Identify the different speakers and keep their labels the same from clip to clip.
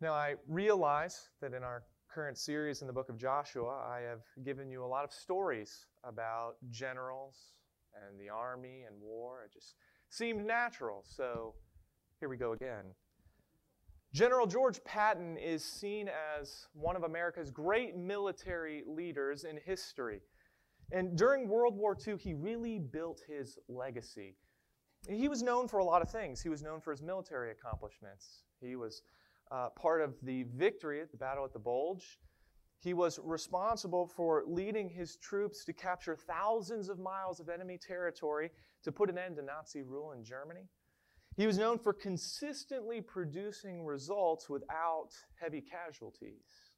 Speaker 1: Now, I realize that in our current series in the book of Joshua, I have given you a lot of stories about generals and the army and war. It just seemed natural, so here we go again. General George Patton is seen as one of America's great military leaders in history. And during World War II, he really built his legacy. He was known for a lot of things. He was known for his military accomplishments. He was uh, part of the victory at the Battle at the Bulge. He was responsible for leading his troops to capture thousands of miles of enemy territory to put an end to Nazi rule in Germany. He was known for consistently producing results without heavy casualties.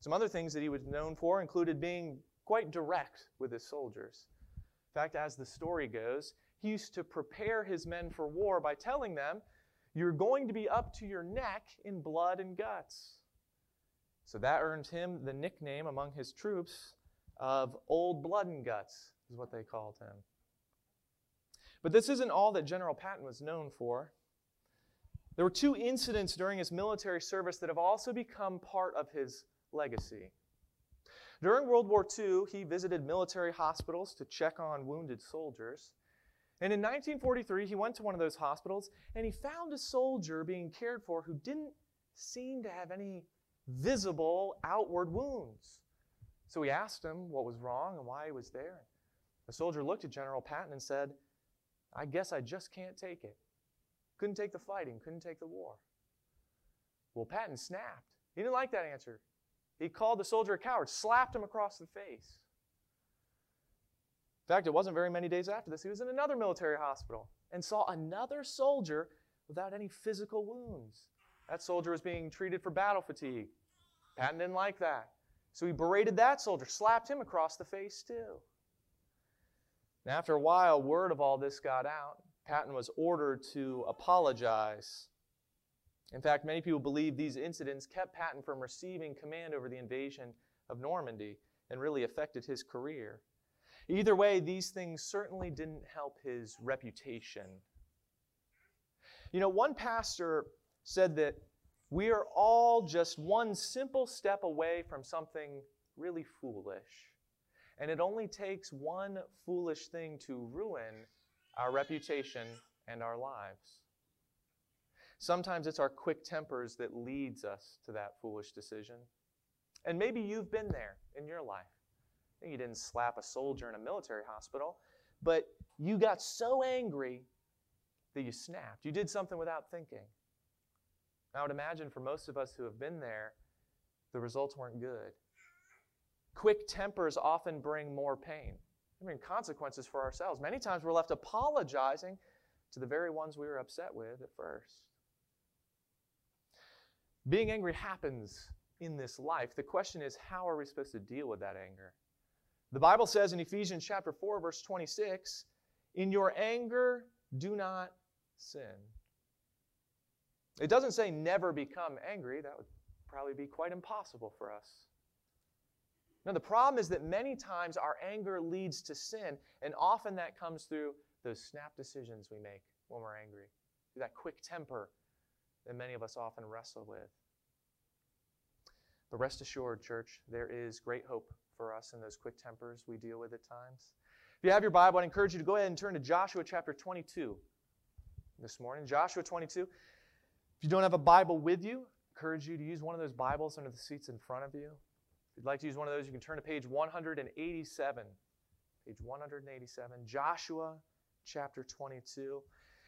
Speaker 1: Some other things that he was known for included being quite direct with his soldiers. In fact, as the story goes, he used to prepare his men for war by telling them, You're going to be up to your neck in blood and guts. So that earned him the nickname among his troops of Old Blood and Guts, is what they called him. But this isn't all that General Patton was known for. There were two incidents during his military service that have also become part of his legacy. During World War II, he visited military hospitals to check on wounded soldiers. And in 1943, he went to one of those hospitals and he found a soldier being cared for who didn't seem to have any visible outward wounds. So he asked him what was wrong and why he was there. The soldier looked at General Patton and said, I guess I just can't take it. Couldn't take the fighting, couldn't take the war. Well, Patton snapped. He didn't like that answer. He called the soldier a coward, slapped him across the face. In fact, it wasn't very many days after this, he was in another military hospital and saw another soldier without any physical wounds. That soldier was being treated for battle fatigue. Patton didn't like that. So he berated that soldier, slapped him across the face too. And after a while, word of all this got out. Patton was ordered to apologize. In fact, many people believe these incidents kept Patton from receiving command over the invasion of Normandy and really affected his career. Either way, these things certainly didn't help his reputation. You know, one pastor said that we are all just one simple step away from something really foolish. And it only takes one foolish thing to ruin our reputation and our lives. Sometimes it's our quick tempers that leads us to that foolish decision. And maybe you've been there in your life. You didn't slap a soldier in a military hospital, but you got so angry that you snapped. You did something without thinking. I would imagine for most of us who have been there, the results weren't good. Quick tempers often bring more pain. I mean, consequences for ourselves. Many times we're left apologizing to the very ones we were upset with at first. Being angry happens in this life. The question is, how are we supposed to deal with that anger? The Bible says in Ephesians chapter 4, verse 26, In your anger, do not sin. It doesn't say never become angry. That would probably be quite impossible for us. Now, the problem is that many times our anger leads to sin, and often that comes through those snap decisions we make when we're angry, through that quick temper that many of us often wrestle with. But rest assured, church, there is great hope for us in those quick tempers we deal with at times. If you have your Bible, I encourage you to go ahead and turn to Joshua chapter 22 this morning. Joshua 22. If you don't have a Bible with you, I encourage you to use one of those Bibles under the seats in front of you. If you'd like to use one of those, you can turn to page 187. Page 187, Joshua chapter 22.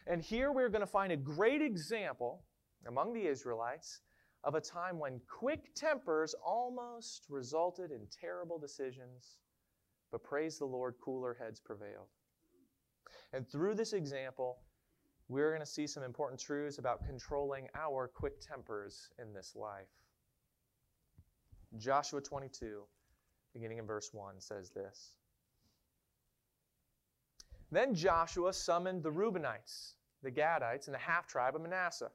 Speaker 1: And here we're going to find a great example among the Israelites of a time when quick tempers almost resulted in terrible decisions, but praise the Lord, cooler heads prevailed. And through this example, we're going to see some important truths about controlling our quick tempers in this life. Joshua 22, beginning in verse 1, says this Then Joshua summoned the Reubenites, the Gadites, and the half tribe of Manasseh.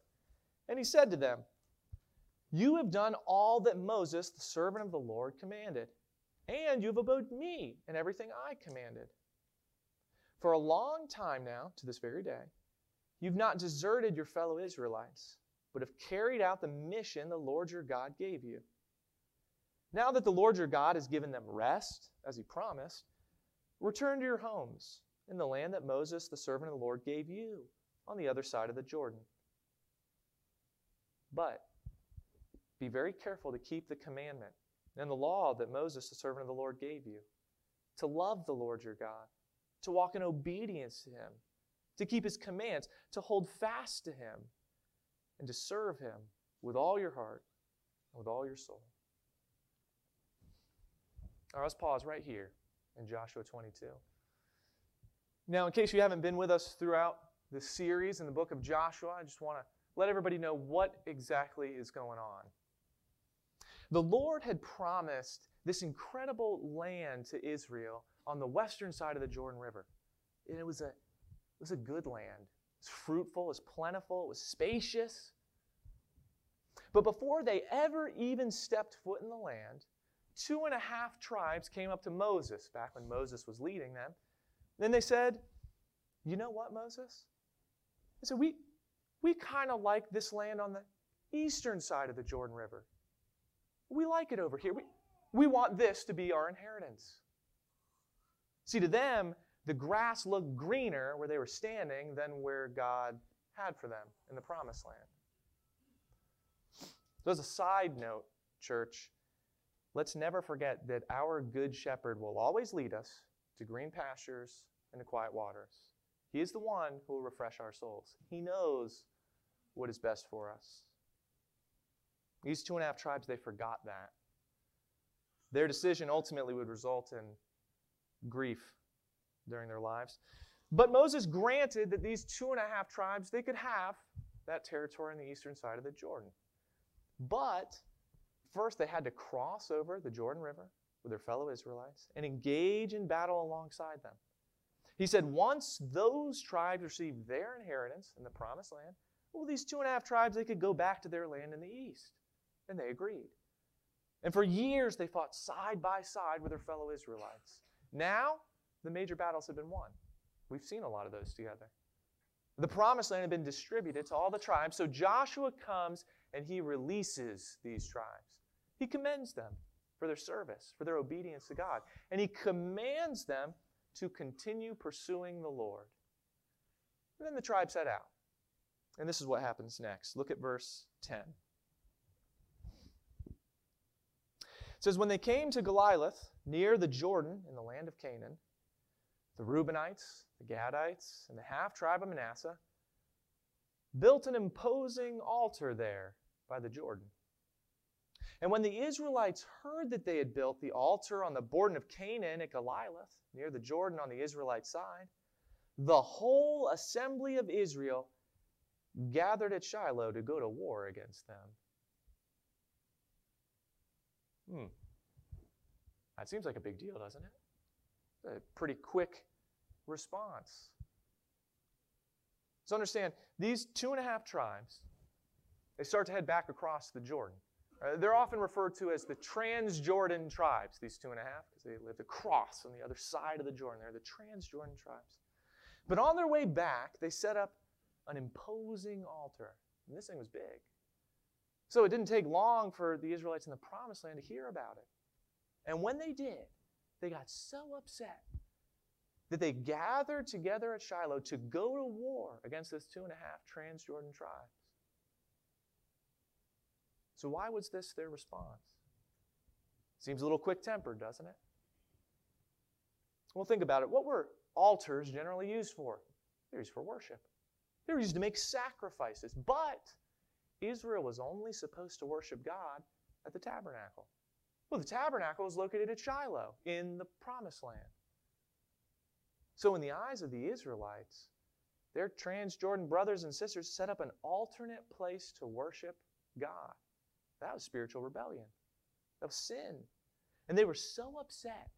Speaker 1: And he said to them, you have done all that Moses, the servant of the Lord, commanded, and you have obeyed me in everything I commanded. For a long time now, to this very day, you've not deserted your fellow Israelites, but have carried out the mission the Lord your God gave you. Now that the Lord your God has given them rest, as he promised, return to your homes in the land that Moses, the servant of the Lord, gave you on the other side of the Jordan. But be very careful to keep the commandment and the law that Moses, the servant of the Lord, gave you to love the Lord your God, to walk in obedience to him, to keep his commands, to hold fast to him, and to serve him with all your heart and with all your soul. All right, let's pause right here in Joshua 22. Now, in case you haven't been with us throughout the series in the book of Joshua, I just want to let everybody know what exactly is going on. The Lord had promised this incredible land to Israel on the western side of the Jordan River. And it was a, it was a good land. It was fruitful, it was plentiful, it was spacious. But before they ever even stepped foot in the land, two and a half tribes came up to Moses back when Moses was leading them. Then they said, You know what, Moses? They said, We, we kind of like this land on the eastern side of the Jordan River. We like it over here. We, we want this to be our inheritance. See, to them, the grass looked greener where they were standing than where God had for them in the promised land. So, as a side note, church, let's never forget that our good shepherd will always lead us to green pastures and to quiet waters. He is the one who will refresh our souls. He knows what is best for us. These two and a half tribes, they forgot that. Their decision ultimately would result in grief during their lives. But Moses granted that these two and a half tribes, they could have that territory on the eastern side of the Jordan. But first, they had to cross over the Jordan River with their fellow Israelites and engage in battle alongside them. He said, once those tribes received their inheritance in the promised land, well, these two and a half tribes, they could go back to their land in the east. And they agreed. And for years, they fought side by side with their fellow Israelites. Now, the major battles have been won. We've seen a lot of those together. The promised land had been distributed to all the tribes, so Joshua comes and he releases these tribes. He commends them for their service, for their obedience to God, and he commands them to continue pursuing the Lord. And then the tribes set out. And this is what happens next. Look at verse 10. It says, When they came to Geliloth, near the Jordan in the land of Canaan, the Reubenites, the Gadites, and the half tribe of Manasseh built an imposing altar there by the Jordan. And when the Israelites heard that they had built the altar on the border of Canaan at Geliloth, near the Jordan on the Israelite side, the whole assembly of Israel gathered at Shiloh to go to war against them. Hmm. That seems like a big deal, doesn't it? A pretty quick response. So understand, these two and a half tribes, they start to head back across the Jordan. Uh, they're often referred to as the Transjordan tribes, these two and a half, because they lived across on the other side of the Jordan. They're the Transjordan tribes. But on their way back, they set up an imposing altar. And this thing was big. So it didn't take long for the Israelites in the promised land to hear about it. And when they did, they got so upset that they gathered together at Shiloh to go to war against this two and a half Transjordan tribes. So, why was this their response? Seems a little quick tempered, doesn't it? Well, think about it. What were altars generally used for? They're used for worship, they were used to make sacrifices. But Israel was only supposed to worship God at the tabernacle. Well, the tabernacle was located at Shiloh in the promised land. So, in the eyes of the Israelites, their Transjordan brothers and sisters set up an alternate place to worship God. That was spiritual rebellion. That was sin. And they were so upset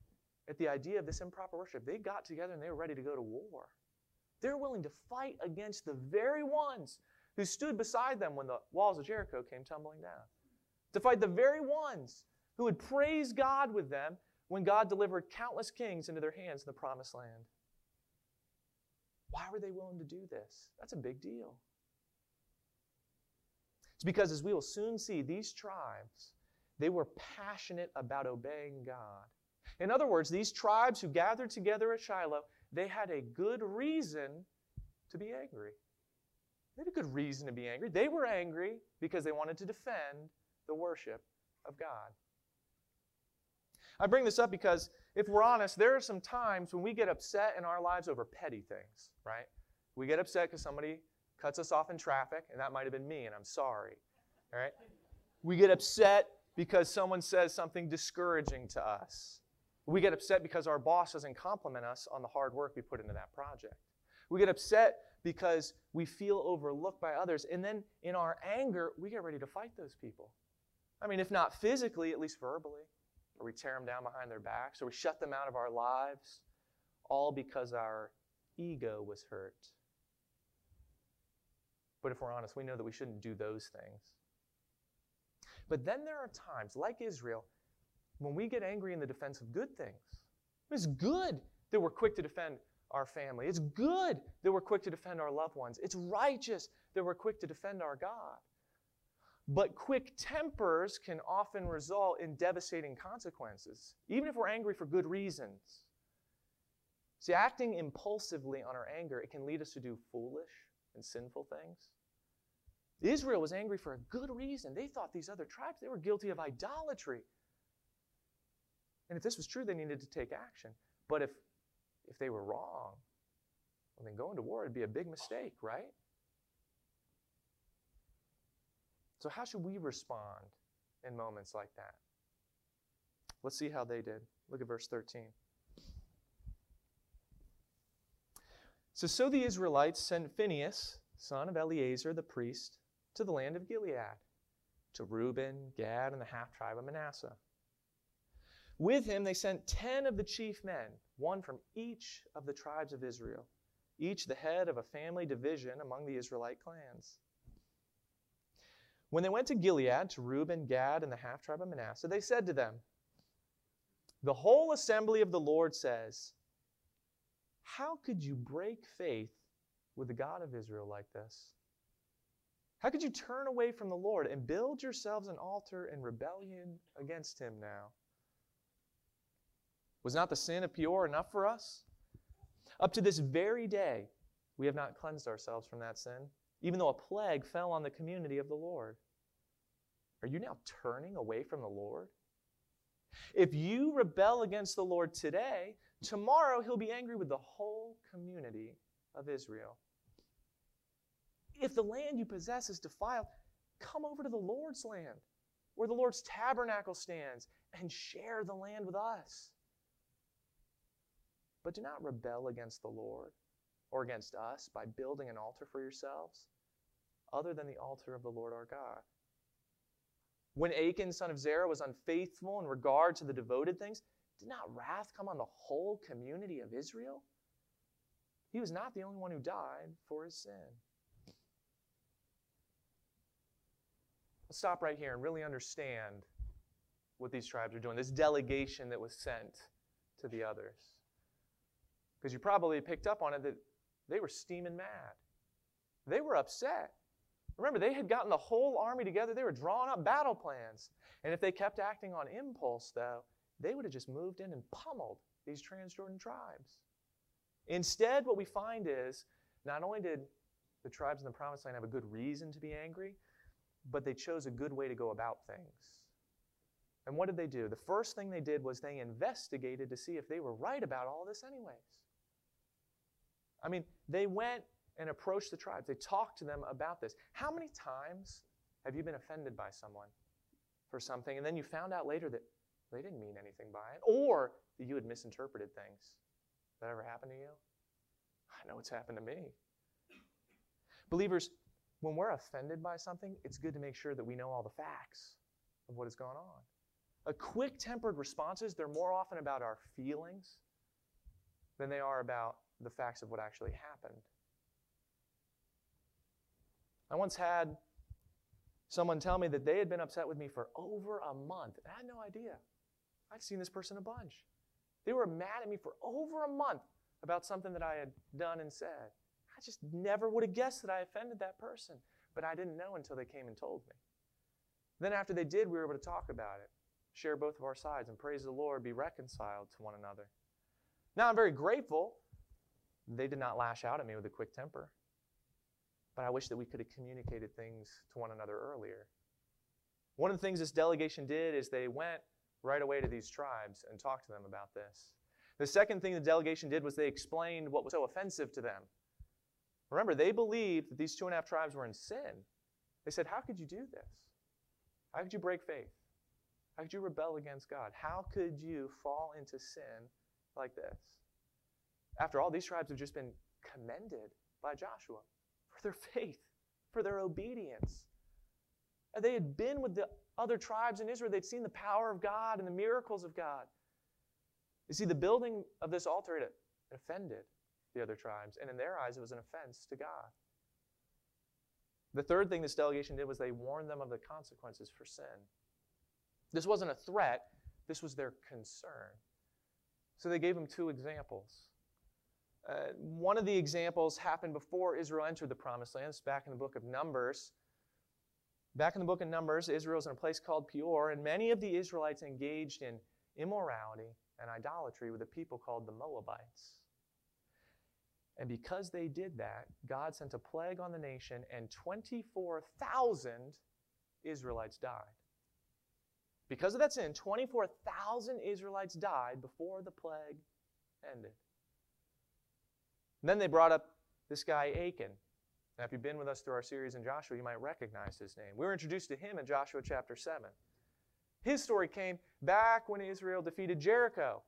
Speaker 1: at the idea of this improper worship, they got together and they were ready to go to war. They're willing to fight against the very ones who stood beside them when the walls of Jericho came tumbling down. To fight the very ones who would praise God with them when God delivered countless kings into their hands in the promised land. Why were they willing to do this? That's a big deal. It's because, as we will soon see, these tribes, they were passionate about obeying God. In other words, these tribes who gathered together at Shiloh, they had a good reason to be angry. They had a good reason to be angry. They were angry because they wanted to defend the worship of God. I bring this up because if we're honest, there are some times when we get upset in our lives over petty things, right? We get upset because somebody cuts us off in traffic, and that might have been me, and I'm sorry. All right? We get upset because someone says something discouraging to us. We get upset because our boss doesn't compliment us on the hard work we put into that project. We get upset because we feel overlooked by others. And then in our anger, we get ready to fight those people. I mean, if not physically, at least verbally. Or we tear them down behind their backs, or we shut them out of our lives, all because our ego was hurt. But if we're honest, we know that we shouldn't do those things. But then there are times, like Israel, when we get angry in the defense of good things. It's good that we're quick to defend our family. It's good that we're quick to defend our loved ones. It's righteous that we're quick to defend our God. But quick tempers can often result in devastating consequences, even if we're angry for good reasons. See, acting impulsively on our anger, it can lead us to do foolish and sinful things. Israel was angry for a good reason. They thought these other tribes, they were guilty of idolatry. And if this was true, they needed to take action. But if, if they were wrong, well, then going to war would be a big mistake, right? So, how should we respond in moments like that? Let's see how they did. Look at verse 13. So, so the Israelites sent Phinehas, son of Eleazar the priest, to the land of Gilead, to Reuben, Gad, and the half tribe of Manasseh. With him they sent ten of the chief men, one from each of the tribes of Israel, each the head of a family division among the Israelite clans. When they went to Gilead, to Reuben, Gad, and the half tribe of Manasseh, they said to them, The whole assembly of the Lord says, How could you break faith with the God of Israel like this? How could you turn away from the Lord and build yourselves an altar in rebellion against him now? Was not the sin of Peor enough for us? Up to this very day, we have not cleansed ourselves from that sin, even though a plague fell on the community of the Lord. Are you now turning away from the Lord? If you rebel against the Lord today, tomorrow he'll be angry with the whole community of Israel. If the land you possess is defiled, come over to the Lord's land, where the Lord's tabernacle stands, and share the land with us. But do not rebel against the Lord or against us by building an altar for yourselves, other than the altar of the Lord our God. When Achan, son of Zerah, was unfaithful in regard to the devoted things, did not wrath come on the whole community of Israel? He was not the only one who died for his sin. Let's stop right here and really understand what these tribes are doing, this delegation that was sent to the others. Because you probably picked up on it that they were steaming mad. They were upset. Remember, they had gotten the whole army together. They were drawing up battle plans. And if they kept acting on impulse, though, they would have just moved in and pummeled these Transjordan tribes. Instead, what we find is not only did the tribes in the Promised Land have a good reason to be angry, but they chose a good way to go about things. And what did they do? The first thing they did was they investigated to see if they were right about all this, anyways. I mean, they went and approached the tribes. They talked to them about this. How many times have you been offended by someone for something and then you found out later that they didn't mean anything by it or that you had misinterpreted things? That ever happened to you? I know it's happened to me. Believers, when we're offended by something, it's good to make sure that we know all the facts of what has gone on. A quick tempered responses, they're more often about our feelings than they are about the facts of what actually happened. I once had someone tell me that they had been upset with me for over a month. I had no idea. I'd seen this person a bunch. They were mad at me for over a month about something that I had done and said. I just never would have guessed that I offended that person. but I didn't know until they came and told me. Then, after they did, we were able to talk about it, share both of our sides, and praise the Lord, be reconciled to one another. Now, I'm very grateful they did not lash out at me with a quick temper, but I wish that we could have communicated things to one another earlier. One of the things this delegation did is they went right away to these tribes and talked to them about this. The second thing the delegation did was they explained what was so offensive to them. Remember, they believed that these two and a half tribes were in sin. They said, How could you do this? How could you break faith? How could you rebel against God? How could you fall into sin like this? After all, these tribes have just been commended by Joshua for their faith, for their obedience. And they had been with the other tribes in Israel. They'd seen the power of God and the miracles of God. You see, the building of this altar had offended the other tribes, and in their eyes, it was an offense to God. The third thing this delegation did was they warned them of the consequences for sin. This wasn't a threat, this was their concern. So they gave them two examples. Uh, one of the examples happened before Israel entered the promised land. It's back in the book of Numbers. Back in the book of Numbers, Israel's in a place called Peor, and many of the Israelites engaged in immorality and idolatry with a people called the Moabites. And because they did that, God sent a plague on the nation, and 24,000 Israelites died. Because of that sin, 24,000 Israelites died before the plague ended. And then they brought up this guy Achan. Now, if you've been with us through our series in Joshua, you might recognize his name. We were introduced to him in Joshua chapter 7. His story came back when Israel defeated Jericho.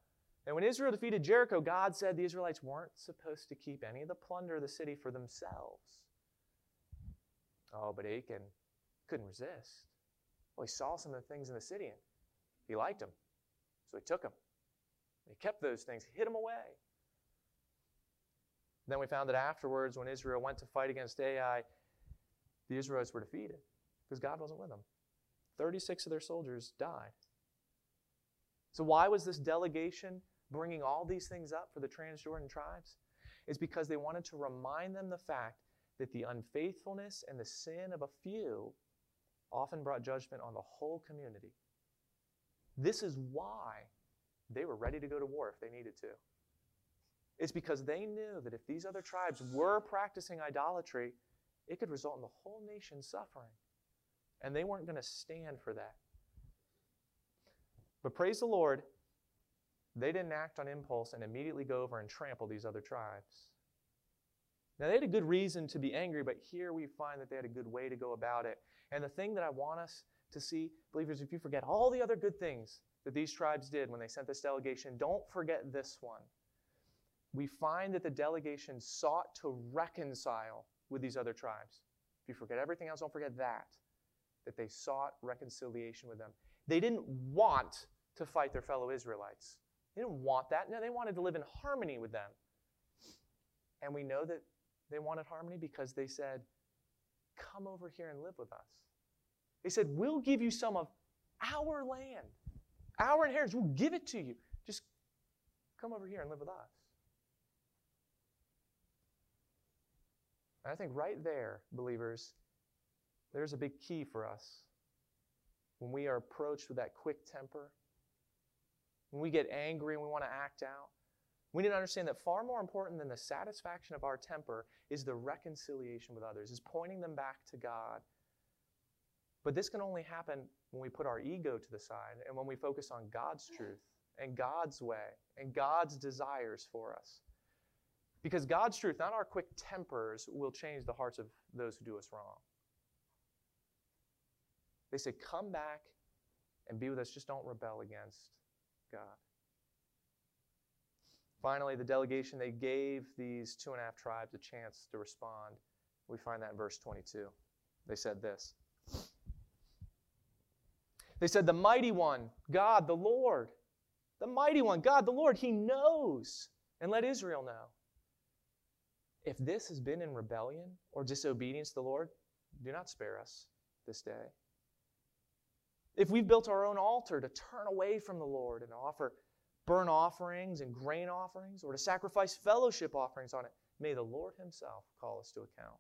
Speaker 1: And when Israel defeated Jericho, God said the Israelites weren't supposed to keep any of the plunder of the city for themselves. Oh, but Achan couldn't resist. Well, he saw some of the things in the city and he liked them. So he took them. He kept those things, hid them away. Then we found that afterwards, when Israel went to fight against Ai, the Israelites were defeated because God wasn't with them. 36 of their soldiers died. So, why was this delegation bringing all these things up for the Transjordan tribes? It's because they wanted to remind them the fact that the unfaithfulness and the sin of a few often brought judgment on the whole community. This is why they were ready to go to war if they needed to. It's because they knew that if these other tribes were practicing idolatry, it could result in the whole nation suffering. And they weren't going to stand for that. But praise the Lord, they didn't act on impulse and immediately go over and trample these other tribes. Now, they had a good reason to be angry, but here we find that they had a good way to go about it. And the thing that I want us to see, believers, if you forget all the other good things that these tribes did when they sent this delegation, don't forget this one. We find that the delegation sought to reconcile with these other tribes. If you forget everything else, don't forget that that they sought reconciliation with them. They didn't want to fight their fellow Israelites. They didn't want that. No, they wanted to live in harmony with them. And we know that they wanted harmony because they said, Come over here and live with us. They said, We'll give you some of our land, our inheritance. We'll give it to you. Just come over here and live with us. And I think right there, believers, there's a big key for us. When we are approached with that quick temper, when we get angry and we want to act out, we need to understand that far more important than the satisfaction of our temper is the reconciliation with others, is pointing them back to God. But this can only happen when we put our ego to the side and when we focus on God's truth and God's way and God's desires for us. Because God's truth, not our quick tempers, will change the hearts of those who do us wrong. They say, Come back and be with us. Just don't rebel against God. Finally, the delegation, they gave these two and a half tribes a chance to respond. We find that in verse 22. They said this They said, The mighty one, God, the Lord, the mighty one, God, the Lord, he knows. And let Israel know. If this has been in rebellion or disobedience to the Lord, do not spare us this day. If we've built our own altar to turn away from the Lord and offer burnt offerings and grain offerings, or to sacrifice fellowship offerings on it, may the Lord Himself call us to account.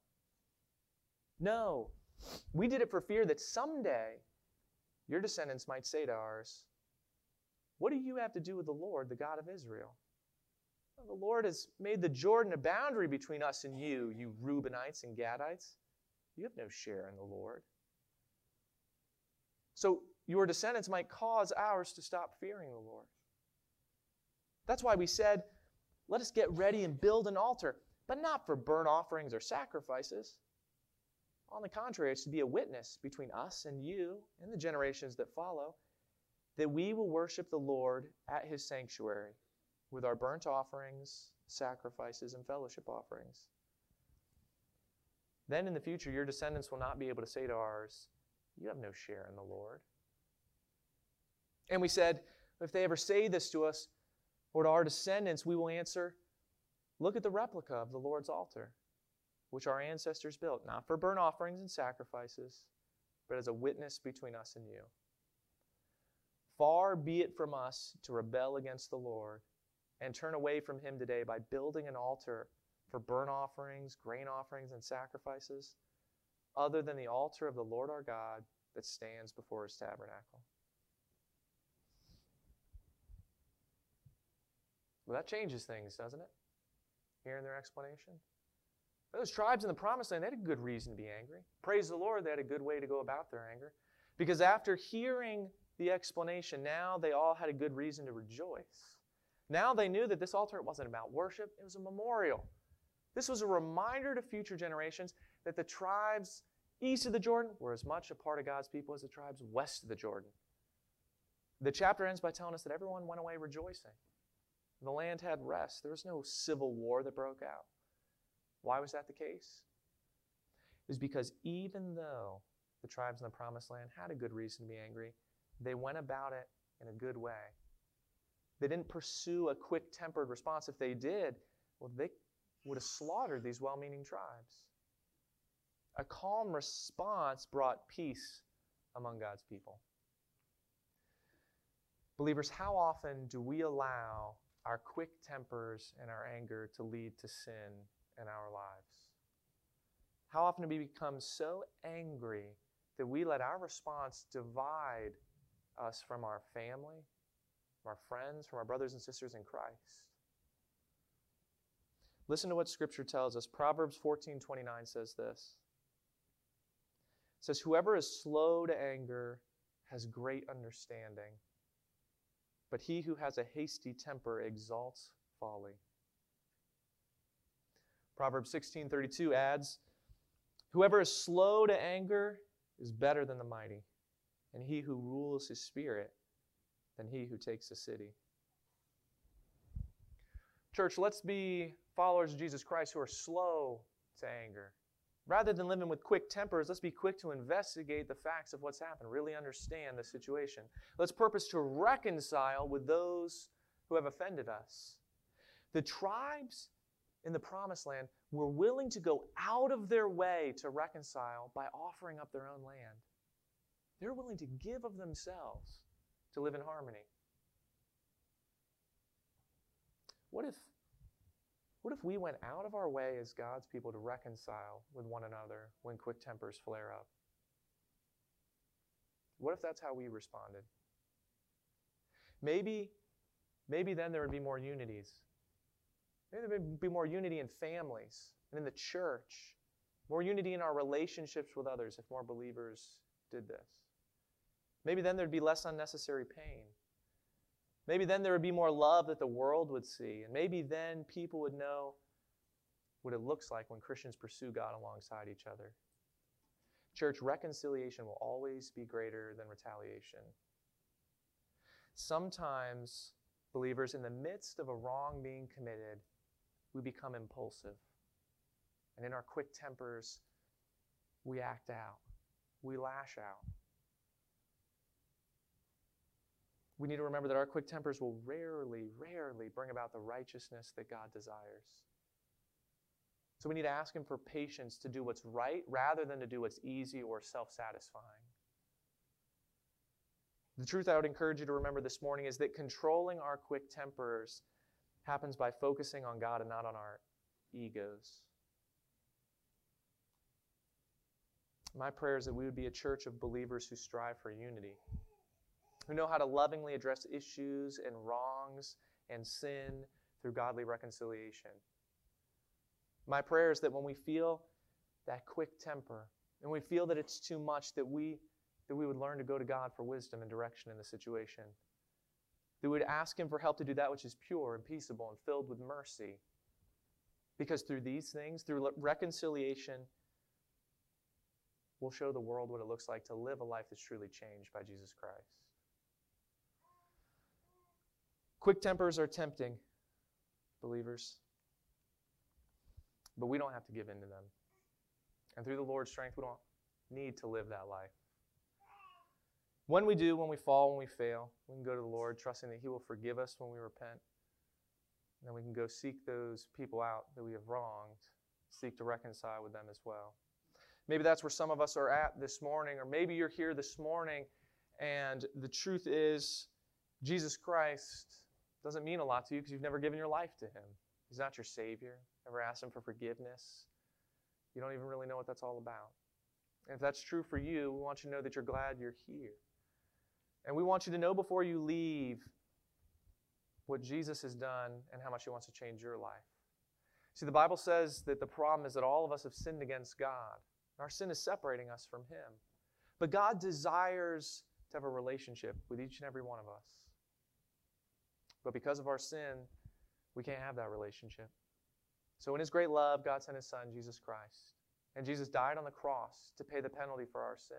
Speaker 1: No, We did it for fear that someday your descendants might say to ours, What do you have to do with the Lord, the God of Israel? The Lord has made the Jordan a boundary between us and you, you Reubenites and Gadites. You have no share in the Lord. So your descendants might cause ours to stop fearing the Lord. That's why we said, Let us get ready and build an altar, but not for burnt offerings or sacrifices. On the contrary, it's to be a witness between us and you and the generations that follow that we will worship the Lord at his sanctuary with our burnt offerings, sacrifices, and fellowship offerings. Then in the future, your descendants will not be able to say to ours, You have no share in the Lord. And we said, If they ever say this to us or to our descendants, we will answer, Look at the replica of the Lord's altar which our ancestors built, not for burnt offerings and sacrifices, but as a witness between us and you. Far be it from us to rebel against the Lord and turn away from him today by building an altar for burnt offerings, grain offerings, and sacrifices, other than the altar of the Lord our God that stands before his tabernacle. Well, that changes things, doesn't it? Hearing their explanation. Those tribes in the promised land, they had a good reason to be angry. Praise the Lord, they had a good way to go about their anger. Because after hearing the explanation, now they all had a good reason to rejoice. Now they knew that this altar wasn't about worship, it was a memorial. This was a reminder to future generations that the tribes east of the Jordan were as much a part of God's people as the tribes west of the Jordan. The chapter ends by telling us that everyone went away rejoicing. The land had rest. There was no civil war that broke out. Why was that the case? It was because even though the tribes in the promised land had a good reason to be angry, they went about it in a good way. They didn't pursue a quick tempered response. If they did, well, they would have slaughtered these well meaning tribes. A calm response brought peace among God's people. Believers, how often do we allow our quick tempers and our anger to lead to sin in our lives? How often do we become so angry that we let our response divide us from our family, from our friends, from our brothers and sisters in Christ? Listen to what Scripture tells us. Proverbs 14:29 says this. It says, Whoever is slow to anger has great understanding, but he who has a hasty temper exalts folly. Proverbs 16:32 adds, "Whoever is slow to anger is better than the mighty, and he who rules his spirit than he who takes a city." Church, let's be followers of Jesus Christ who are slow to anger. Rather than living with quick tempers, let's be quick to investigate the facts of what's happened, really understand the situation. Let's purpose to reconcile with those who have offended us. The tribes in the promised land were willing to go out of their way to reconcile by offering up their own land. They're willing to give of themselves to live in harmony. What if, what if we went out of our way as God's people to reconcile with one another when quick tempers flare up? What if that's how we responded? Maybe, maybe then there would be more unities Maybe there would be more unity in families and in the church, more unity in our relationships with others if more believers did this. Maybe then there'd be less unnecessary pain. Maybe then there would be more love that the world would see. And maybe then people would know what it looks like when Christians pursue God alongside each other. Church, reconciliation will always be greater than retaliation. Sometimes, believers, in the midst of a wrong being committed, we become impulsive. And in our quick tempers, we act out, we lash out. We need to remember that our quick tempers will rarely, rarely bring about the righteousness that God desires. So we need to ask Him for patience to do what's right rather than to do what's easy or self satisfying. The truth I would encourage you to remember this morning is that controlling our quick tempers happens by focusing on God and not on our egos. My prayer is that we would be a church of believers who strive for unity, who know how to lovingly address issues and wrongs and sin through godly reconciliation. My prayer is that when we feel that quick temper and we feel that it's too much, that we, that we would learn to go to God for wisdom and direction in the situation. That we would ask Him for help to do that which is pure and peaceable and filled with mercy. Because through these things, through reconciliation, we'll show the world what it looks like to live a life that's truly changed by Jesus Christ. Quick tempers are tempting, believers, but we don't have to give in to them. And through the Lord's strength, we don't need to live that life. When we do, when we fall, when we fail, we can go to the Lord, trusting that He will forgive us when we repent. And then we can go seek those people out that we have wronged, seek to reconcile with them as well. Maybe that's where some of us are at this morning, or maybe you're here this morning and the truth is Jesus Christ doesn't mean a lot to you because you've never given your life to Him. He's not your Savior, never asked Him for forgiveness. You don't even really know what that's all about. And if that's true for you, we want you to know that you're glad you're here. And we want you to know before you leave what Jesus has done and how much He wants to change your life. See, the Bible says that the problem is that all of us have sinned against God. Our sin is separating us from Him. But God desires to have a relationship with each and every one of us. But because of our sin, we can't have that relationship. So, in His great love, God sent His Son, Jesus Christ. And Jesus died on the cross to pay the penalty for our sin.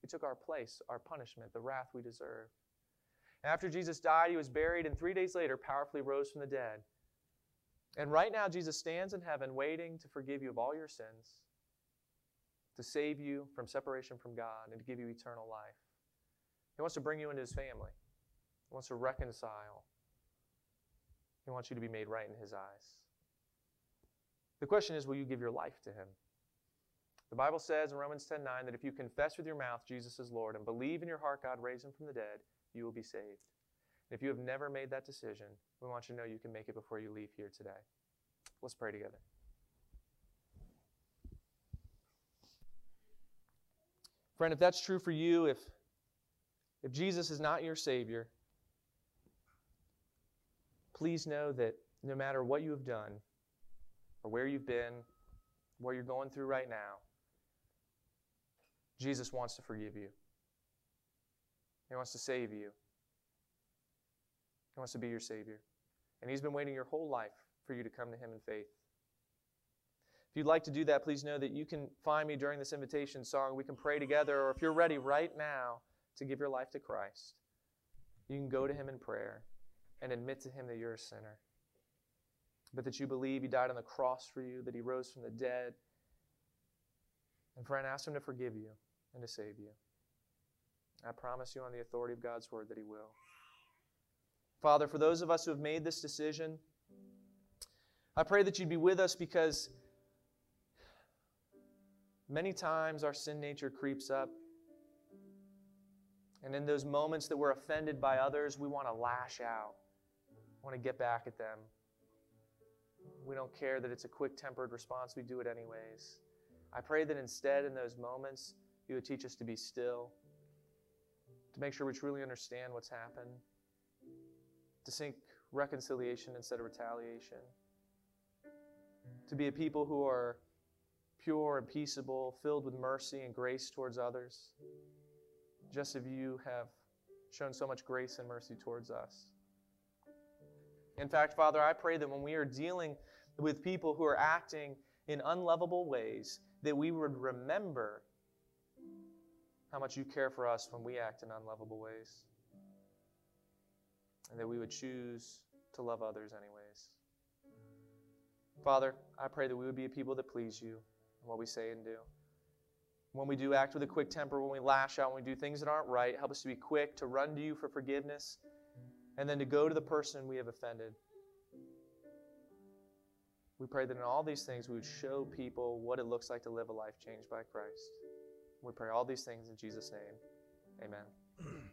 Speaker 1: He took our place, our punishment, the wrath we deserve. After Jesus died, he was buried, and three days later, powerfully rose from the dead. And right now, Jesus stands in heaven waiting to forgive you of all your sins, to save you from separation from God, and to give you eternal life. He wants to bring you into his family, he wants to reconcile, he wants you to be made right in his eyes. The question is will you give your life to him? The Bible says in Romans 10 9 that if you confess with your mouth Jesus is Lord and believe in your heart God raised him from the dead, you will be saved. And if you have never made that decision, we want you to know you can make it before you leave here today. Let's pray together. Friend, if that's true for you, if, if Jesus is not your Savior, please know that no matter what you have done, or where you've been, what you're going through right now, Jesus wants to forgive you. He wants to save you. He wants to be your Savior. And He's been waiting your whole life for you to come to Him in faith. If you'd like to do that, please know that you can find me during this invitation song. We can pray together, or if you're ready right now to give your life to Christ, you can go to Him in prayer and admit to Him that you're a sinner, but that you believe He died on the cross for you, that He rose from the dead. And friend, ask Him to forgive you and to save you. I promise you on the authority of God's word that He will. Father, for those of us who have made this decision, I pray that you'd be with us because many times our sin nature creeps up. And in those moments that we're offended by others, we want to lash out, want to get back at them. We don't care that it's a quick tempered response, we do it anyways. I pray that instead, in those moments, you would teach us to be still, to make sure we truly understand what's happened, to seek reconciliation instead of retaliation, to be a people who are pure and peaceable, filled with mercy and grace towards others, just as you have shown so much grace and mercy towards us. In fact, Father, I pray that when we are dealing with people who are acting in unlovable ways, that we would remember how much you care for us when we act in unlovable ways. And that we would choose to love others anyways. Father, I pray that we would be a people that please you in what we say and do. When we do act with a quick temper, when we lash out, when we do things that aren't right, help us to be quick to run to you for forgiveness and then to go to the person we have offended. We pray that in all these things we would show people what it looks like to live a life changed by Christ. We pray all these things in Jesus' name. Amen.